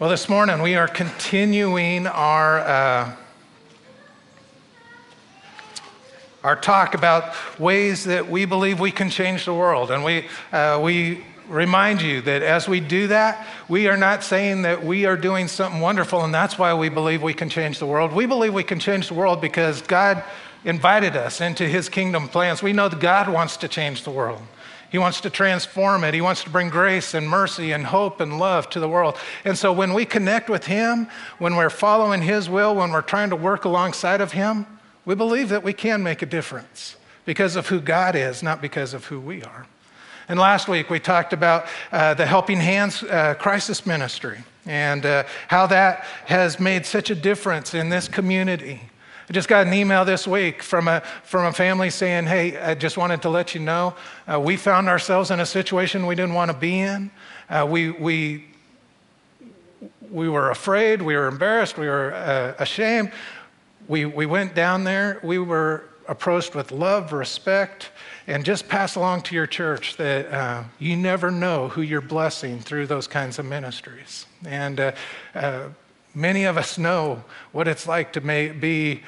Well, this morning we are continuing our, uh, our talk about ways that we believe we can change the world. And we, uh, we remind you that as we do that, we are not saying that we are doing something wonderful and that's why we believe we can change the world. We believe we can change the world because God invited us into his kingdom plans. We know that God wants to change the world. He wants to transform it. He wants to bring grace and mercy and hope and love to the world. And so when we connect with Him, when we're following His will, when we're trying to work alongside of Him, we believe that we can make a difference because of who God is, not because of who we are. And last week we talked about uh, the Helping Hands uh, crisis ministry and uh, how that has made such a difference in this community. I just got an email this week from a, from a family saying, Hey, I just wanted to let you know uh, we found ourselves in a situation we didn't want to be in. Uh, we, we, we were afraid, we were embarrassed, we were uh, ashamed. We, we went down there, we were approached with love, respect, and just pass along to your church that uh, you never know who you're blessing through those kinds of ministries. And uh, uh, Many of us know what it's like to may, be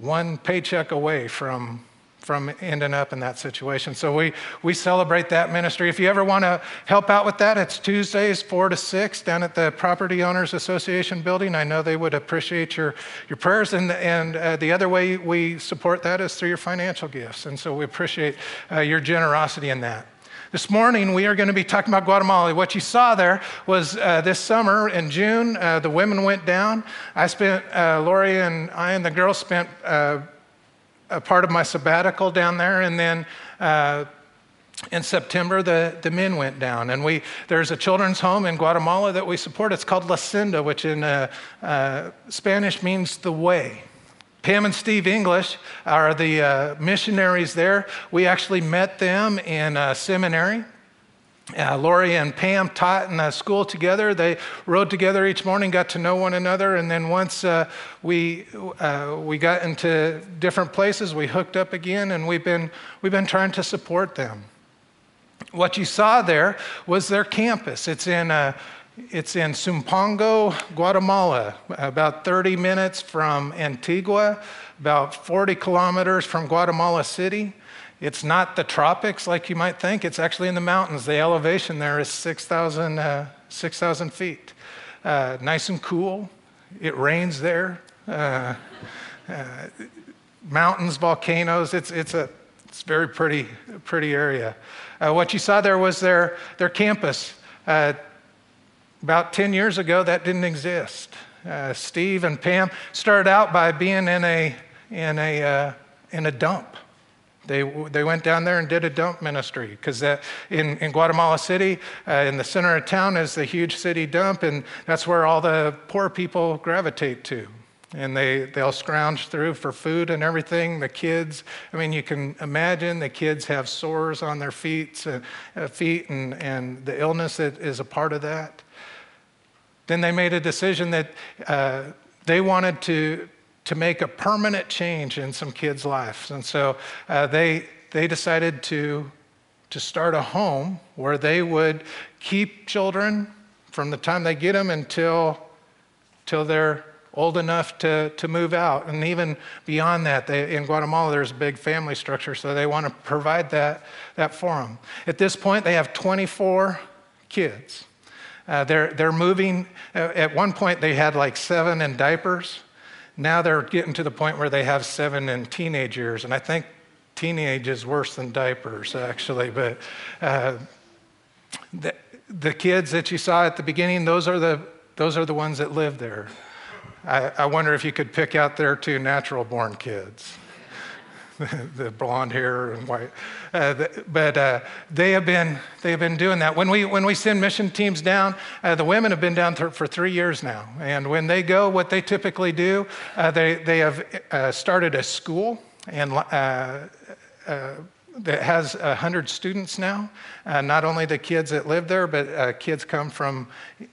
one paycheck away from, from ending up in that situation. So we, we celebrate that ministry. If you ever want to help out with that, it's Tuesdays, 4 to 6, down at the Property Owners Association building. I know they would appreciate your, your prayers. And, and uh, the other way we support that is through your financial gifts. And so we appreciate uh, your generosity in that. This morning, we are going to be talking about Guatemala. What you saw there was uh, this summer in June, uh, the women went down. I spent, uh, Lori and I and the girls spent uh, a part of my sabbatical down there, and then uh, in September, the, the men went down. And we, there's a children's home in Guatemala that we support. It's called La Senda, which in uh, Spanish means the way. Pam and Steve English are the uh, missionaries there. We actually met them in a seminary. Uh, Lori and Pam taught in a school together. They rode together each morning, got to know one another, and then once uh, we uh, we got into different places, we hooked up again, and we've been we've been trying to support them. What you saw there was their campus. It's in uh, it's in Sumpango, Guatemala, about 30 minutes from Antigua, about 40 kilometers from Guatemala City. It's not the tropics like you might think, it's actually in the mountains. The elevation there is 6,000 uh, 6, feet. Uh, nice and cool. It rains there. Uh, uh, mountains, volcanoes, it's, it's a it's very pretty, pretty area. Uh, what you saw there was their, their campus. About 10 years ago, that didn't exist. Uh, Steve and Pam started out by being in a, in a, uh, in a dump. They, they went down there and did a dump ministry because in, in Guatemala City, uh, in the center of town, is the huge city dump, and that's where all the poor people gravitate to. And they, they'll scrounge through for food and everything. The kids, I mean, you can imagine the kids have sores on their feet, uh, feet and, and the illness that is a part of that. Then they made a decision that uh, they wanted to, to make a permanent change in some kids' lives. And so uh, they, they decided to, to start a home where they would keep children from the time they get them until, until they're old enough to, to move out. And even beyond that, they, in Guatemala, there's a big family structure, so they want to provide that, that for them. At this point, they have 24 kids. Uh, they're, they're moving. Uh, at one point, they had like seven in diapers. Now they're getting to the point where they have seven in teenage years. And I think teenage is worse than diapers, actually. But uh, the, the kids that you saw at the beginning, those are the, those are the ones that live there. I, I wonder if you could pick out their two natural born kids. the blonde hair and white. Uh, the, but uh, they, have been, they have been doing that. When we, when we send mission teams down, uh, the women have been down th- for three years now. And when they go, what they typically do, uh, they, they have uh, started a school and that has 100 students now. Uh, not only the kids that live there, but uh, kids come from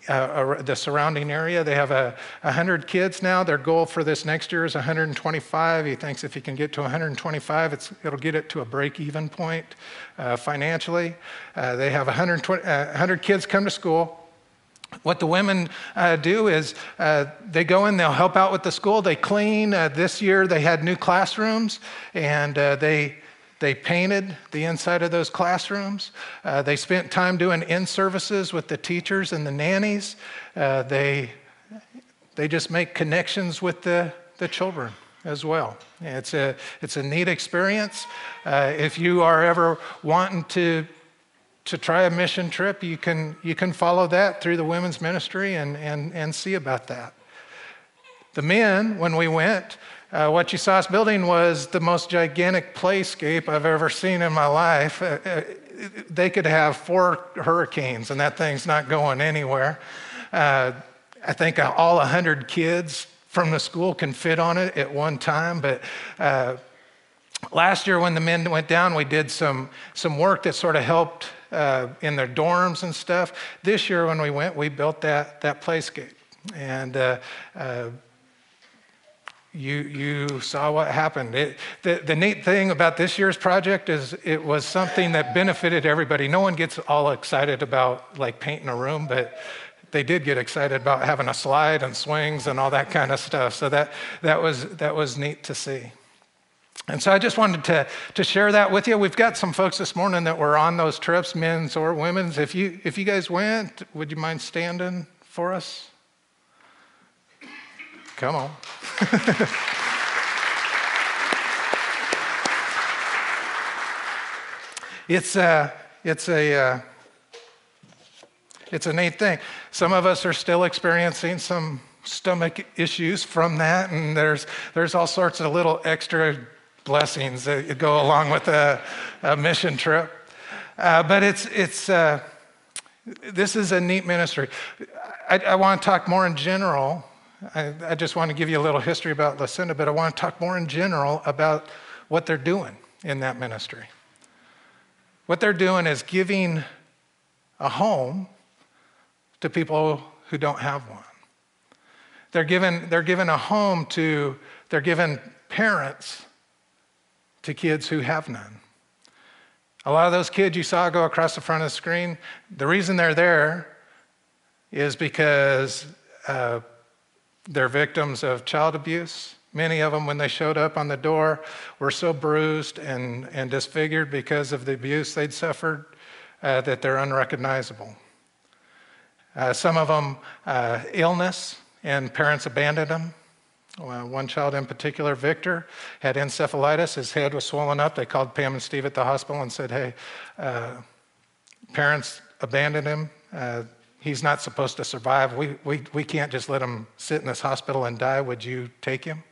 uh, the surrounding area. They have a, 100 kids now. Their goal for this next year is 125. He thinks if he can get to 125, it'll get it to a break even point uh, financially. Uh, they have 120, 100 uh, kids come to school. What the women uh, do is uh, they go in, they'll help out with the school, they clean. Uh, this year they had new classrooms and uh, they, they painted the inside of those classrooms. Uh, they spent time doing in services with the teachers and the nannies. Uh, they, they just make connections with the, the children as well. It's a, it's a neat experience. if you are ever wanting to to try a mission trip, you can, you can follow that through the women's ministry and, and, and see about that. The men, when we went, uh, what you saw us building was the most gigantic playscape I've ever seen in my life. Uh, uh, they could have four hurricanes, and that thing's not going anywhere. Uh, I think all 100 kids from the school can fit on it at one time, but uh, last year when the men went down, we did some, some work that sort of helped uh, in their dorms and stuff. This year, when we went, we built that, that playscape. And uh, uh, you, you saw what happened. It, the, the neat thing about this year's project is it was something that benefited everybody. No one gets all excited about like painting a room, but they did get excited about having a slide and swings and all that kind of stuff. So that, that, was, that was neat to see. And so I just wanted to, to share that with you. We've got some folks this morning that were on those trips, men's or women's. If you, if you guys went, would you mind standing for us? Come on. it's, a, it's, a, uh, it's a neat thing. Some of us are still experiencing some stomach issues from that, and there's, there's all sorts of little extra blessings that go along with a, a mission trip. Uh, but it's, it's, uh, this is a neat ministry. I, I want to talk more in general. I, I, just want to give you a little history about La Senda, but I want to talk more in general about what they're doing in that ministry. What they're doing is giving a home to people who don't have one. They're given, they're given a home to, they're given parents to kids who have none. A lot of those kids you saw go across the front of the screen, the reason they're there is because uh, they're victims of child abuse. Many of them, when they showed up on the door, were so bruised and, and disfigured because of the abuse they'd suffered uh, that they're unrecognizable. Uh, some of them, uh, illness, and parents abandoned them. Uh, one child in particular, Victor, had encephalitis. His head was swollen up. They called Pam and Steve at the hospital and said, Hey, uh, parents abandoned him. He's not supposed to survive. We, we, we can't just let him sit in this hospital and die. Would you take him?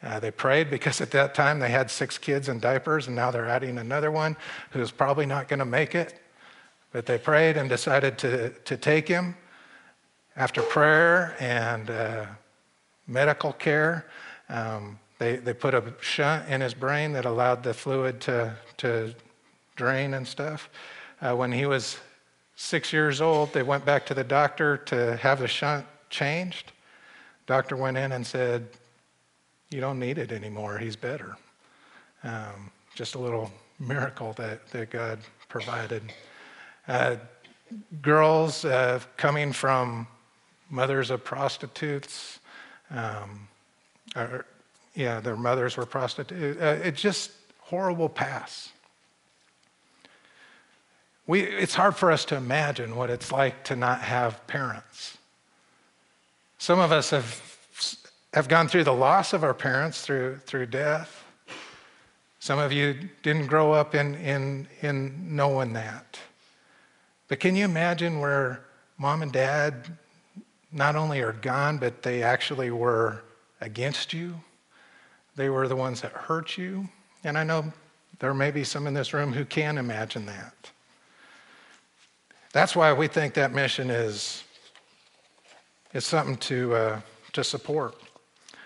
Uh, they prayed because at that time they had six kids in diapers, and now they're adding another one who's probably not going to make it. But they prayed and decided to, to take him after prayer and uh, medical care. Um, they, they put a shunt in his brain that allowed the fluid to, to drain and stuff. Uh, when he was six years old, they went back to the doctor to have the shunt changed. Doctor went in and said, You don't need it anymore. He's better. Um, just a little miracle that, that God provided. Uh, girls uh, coming from mothers of prostitutes, um, yeah, their mothers were prostitutes. Uh, it's just horrible past. We, it's hard for us to imagine what it's like to not have parents. Some of us have, have gone through the loss of our parents through, through death. Some of you didn't grow up in, in, in knowing that. But can you imagine where mom and dad not only are gone, but they actually were against you. They were the ones that hurt you. And I know there may be some in this room who can imagine that. That's why we think that mission is, is something to, uh, to support.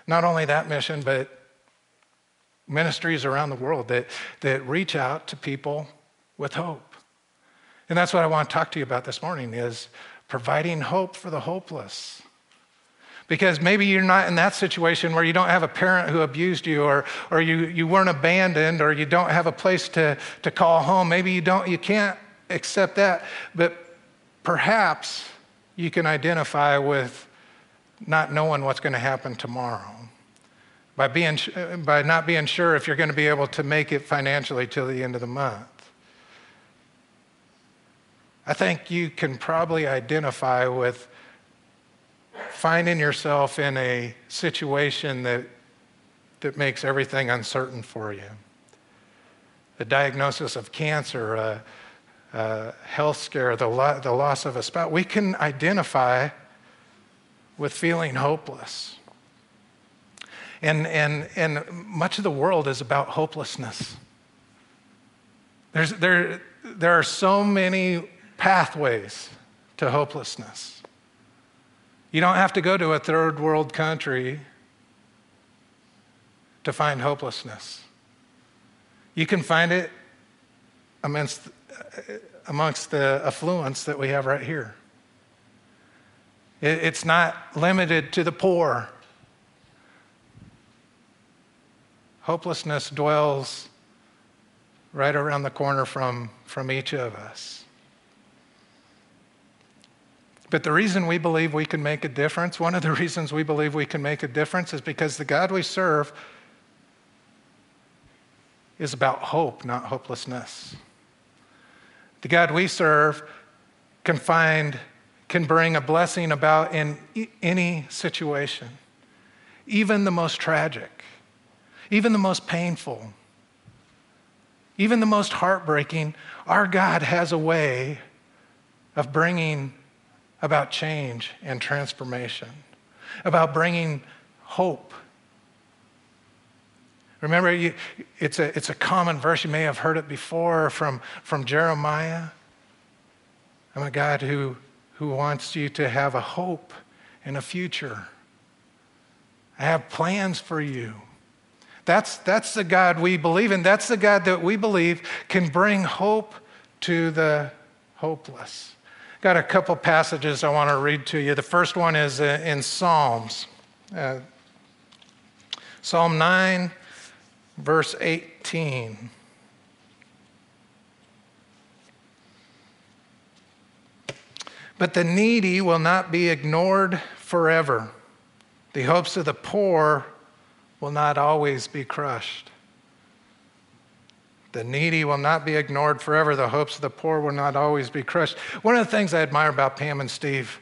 Not only that mission, but ministries around the world that, that reach out to people with hope. And that's what I want to talk to you about this morning is providing hope for the hopeless. Because maybe you're not in that situation where you don't have a parent who abused you, or, or you, you weren't abandoned, or you don't have a place to, to call home. Maybe you don't, you can't accept that. But perhaps you can identify with not knowing what's going to happen tomorrow, by, being, by not being sure if you're going to be able to make it financially till the end of the month. I think you can probably identify with finding yourself in a situation that, that makes everything uncertain for you. The diagnosis of cancer, a, a health scare, the, lo- the loss of a spouse. We can identify with feeling hopeless. And, and, and much of the world is about hopelessness. There's, there, there are so many pathways to hopelessness. You don't have to go to a third world country to find hopelessness. You can find it amongst, amongst the affluence that we have right here. It's not limited to the poor. Hopelessness dwells right around the corner from, from each of us. But the reason we believe we can make a difference, one of the reasons we believe we can make a difference is because the God we serve is about hope, not hopelessness. The God we serve can find, can bring a blessing about in any situation, even the most tragic, even the most painful, even the most heartbreaking. Our God has a way of bringing about change and transformation, about bringing hope. Remember, you, it's, a, it's a common verse. You may have heard it before from, from Jeremiah. I'm a God who, who wants you to have a hope and a future. I have plans for you. That's, that's the God we believe in. That's the God that we believe can bring hope to the hopeless. Got a couple passages I want to read to you. The first one is uh, in Psalms. Uh, Psalm 9, verse 18. But the needy will not be ignored forever. The hopes of the poor will not always be crushed. The needy will not be ignored forever. The hopes of the poor will not always be crushed. One of the things I admire about Pam and Steve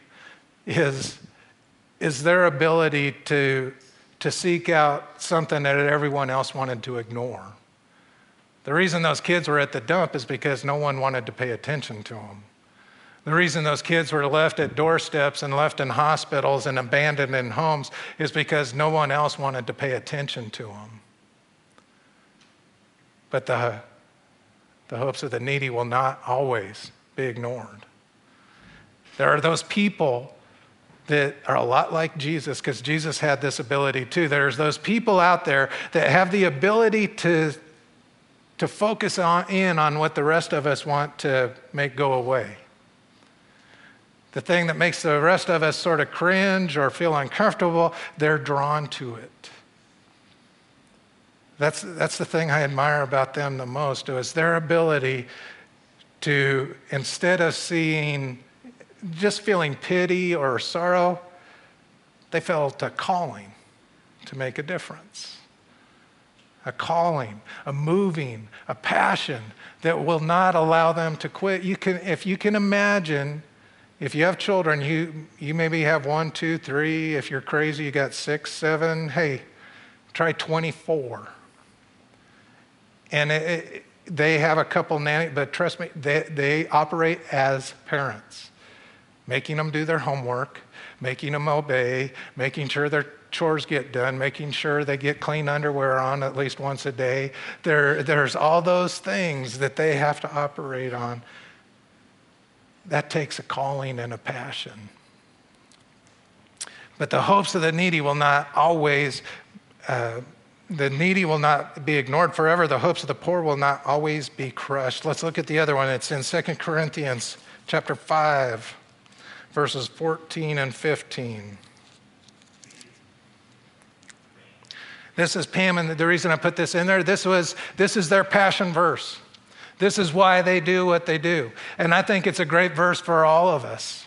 is, is their ability to, to seek out something that everyone else wanted to ignore. The reason those kids were at the dump is because no one wanted to pay attention to them. The reason those kids were left at doorsteps and left in hospitals and abandoned in homes is because no one else wanted to pay attention to them. But the, the hopes of the needy will not always be ignored. There are those people that are a lot like Jesus, because Jesus had this ability too. There's those people out there that have the ability to, to focus on, in on what the rest of us want to make go away. The thing that makes the rest of us sort of cringe or feel uncomfortable, they're drawn to it. That's, that's the thing I admire about them the most, is their ability to, instead of seeing, just feeling pity or sorrow, they felt a calling to make a difference. A calling, a moving, a passion that will not allow them to quit. You can, if you can imagine, if you have children, you, you maybe have one, two, three. If you're crazy, you got six, seven. Hey, try 24 and it, it, they have a couple nanny, but trust me, they, they operate as parents, making them do their homework, making them obey, making sure their chores get done, making sure they get clean underwear on at least once a day. There, there's all those things that they have to operate on. That takes a calling and a passion. But the hopes of the needy will not always uh, the needy will not be ignored forever. The hopes of the poor will not always be crushed. Let's look at the other one. It's in 2 Corinthians chapter 5, verses 14 and 15. This is Pam, and the reason I put this in there, this was this is their passion verse. This is why they do what they do. And I think it's a great verse for all of us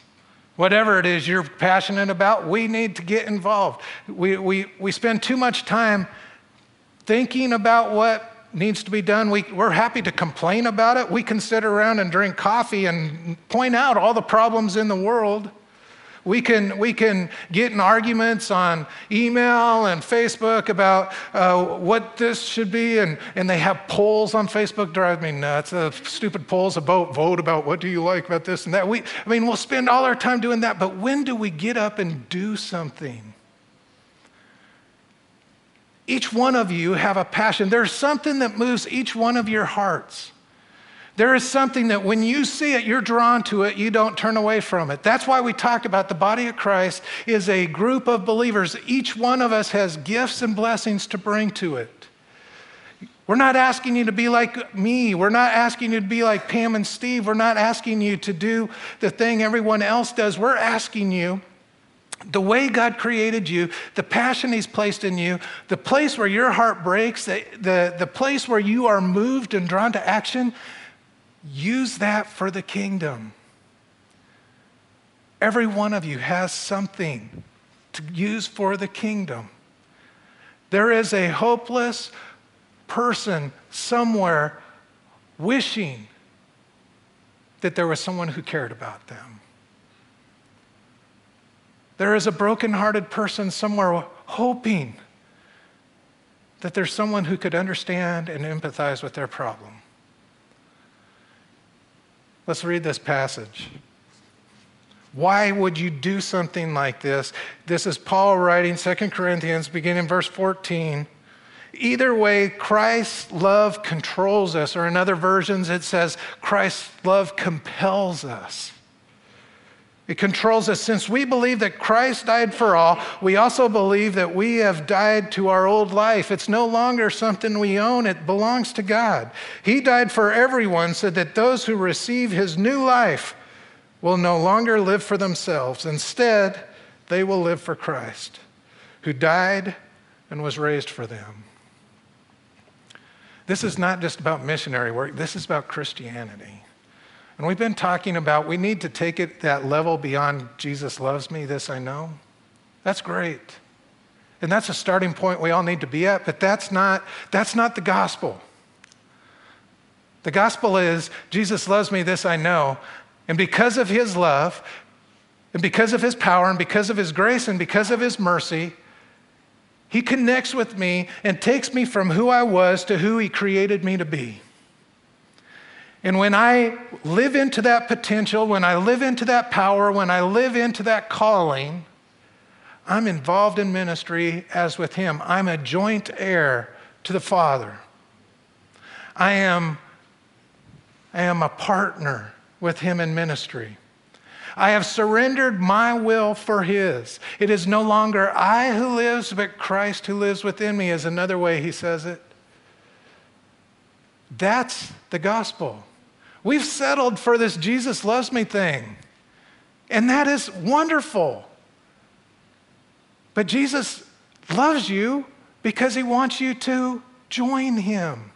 Whatever it is you're passionate about, we need to get involved. We, we, we spend too much time thinking about what needs to be done. We, we're happy to complain about it. We can sit around and drink coffee and point out all the problems in the world. We can, we can get in arguments on email and Facebook about uh, what this should be, and, and they have polls on Facebook drive me nuts. Uh, stupid polls about vote about what do you like about this and that. We, I mean, we'll spend all our time doing that, but when do we get up and do something? Each one of you have a passion. There's something that moves each one of your hearts. There is something that when you see it, you're drawn to it, you don't turn away from it. That's why we talk about the body of Christ is a group of believers. Each one of us has gifts and blessings to bring to it. We're not asking you to be like me. We're not asking you to be like Pam and Steve. We're not asking you to do the thing everyone else does. We're asking you the way God created you, the passion He's placed in you, the place where your heart breaks, the, the, the place where you are moved and drawn to action, use that for the kingdom. Every one of you has something to use for the kingdom. There is a hopeless person somewhere wishing that there was someone who cared about them. There is a broken-hearted person somewhere hoping that there's someone who could understand and empathize with their problem. Let's read this passage. Why would you do something like this? This is Paul writing 2 Corinthians, beginning verse 14. Either way, Christ's love controls us, or in other versions, it says Christ's love compels us. It controls us. Since we believe that Christ died for all, we also believe that we have died to our old life. It's no longer something we own, it belongs to God. He died for everyone so that those who receive his new life will no longer live for themselves. Instead, they will live for Christ, who died and was raised for them. This is not just about missionary work, this is about Christianity. And we've been talking about we need to take it that level beyond Jesus loves me, this I know. That's great. And that's a starting point we all need to be at, but that's not, that's not the gospel. The gospel is Jesus loves me, this I know. And because of his love, and because of his power, and because of his grace, and because of his mercy, he connects with me and takes me from who I was to who he created me to be. And when I live into that potential, when I live into that power, when I live into that calling, I'm involved in ministry as with Him. I'm a joint heir to the Father. I am, I am a partner with Him in ministry. I have surrendered my will for His. It is no longer I who lives, but Christ who lives within me, is another way He says it. That's the gospel. We've settled for this Jesus loves me thing. And that is wonderful. But Jesus loves you because he wants you to join him.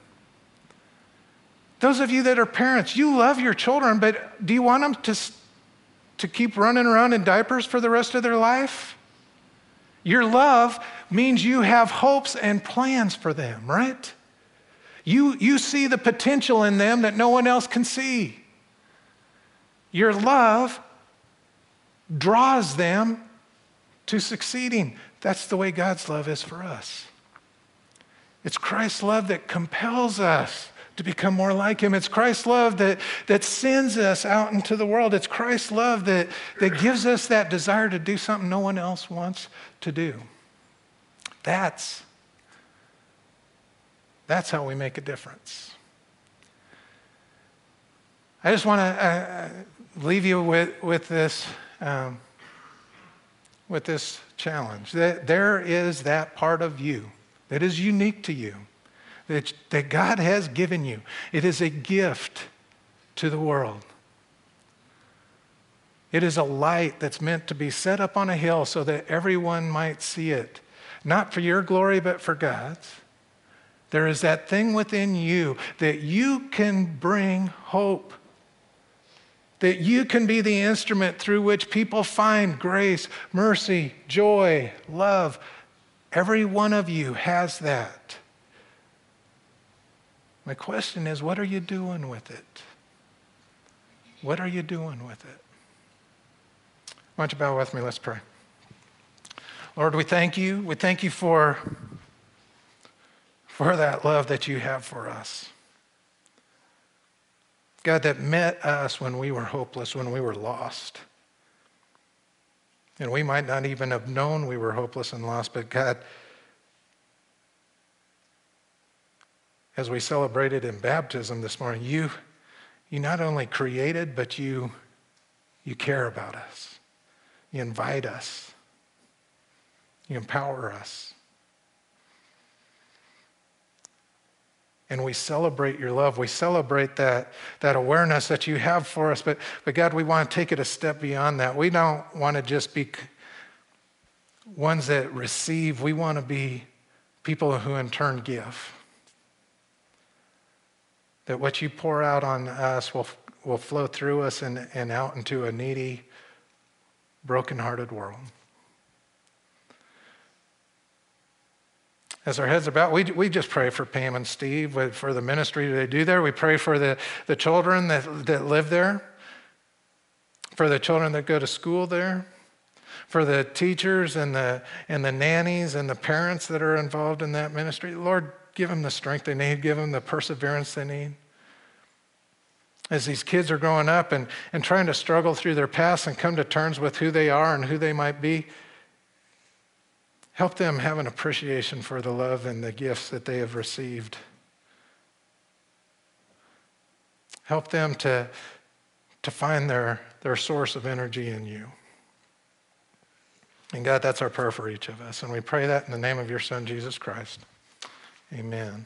Those of you that are parents, you love your children, but do you want them to, to keep running around in diapers for the rest of their life? Your love means you have hopes and plans for them, right? You, you see the potential in them that no one else can see. Your love draws them to succeeding. That's the way God's love is for us. It's Christ's love that compels us to become more like Him. It's Christ's love that, that sends us out into the world. It's Christ's love that, that gives us that desire to do something no one else wants to do. That's that's how we make a difference. I just want to uh, uh, leave you with, with, this, um, with this challenge that there is that part of you that is unique to you, that, that God has given you. It is a gift to the world. It is a light that's meant to be set up on a hill so that everyone might see it, not for your glory, but for God's. There is that thing within you that you can bring hope, that you can be the instrument through which people find grace, mercy, joy, love. Every one of you has that. My question is what are you doing with it? What are you doing with it? Why don't you bow with me? Let's pray. Lord, we thank you. We thank you for, for that love that you have for us. God, that met us when we were hopeless, when we were lost. And we might not even have known we were hopeless and lost, but God, as we celebrated in baptism this morning, you, you not only created, but you, you care about us. You invite us. You empower us. And we celebrate your love. We celebrate that, that awareness that you have for us. But, but God, we want to take it a step beyond that. We don't want to just be ones that receive, we want to be people who in turn give. That what you pour out on us will, will flow through us and, and out into a needy, brokenhearted world. As our heads are bowed, we, we just pray for Pam and Steve, for the ministry they do there. We pray for the, the children that, that live there, for the children that go to school there, for the teachers and the, and the nannies and the parents that are involved in that ministry. Lord, give them the strength they need, give them the perseverance they need. As these kids are growing up and, and trying to struggle through their past and come to terms with who they are and who they might be, Help them have an appreciation for the love and the gifts that they have received. Help them to, to find their, their source of energy in you. And God, that's our prayer for each of us. And we pray that in the name of your Son, Jesus Christ. Amen.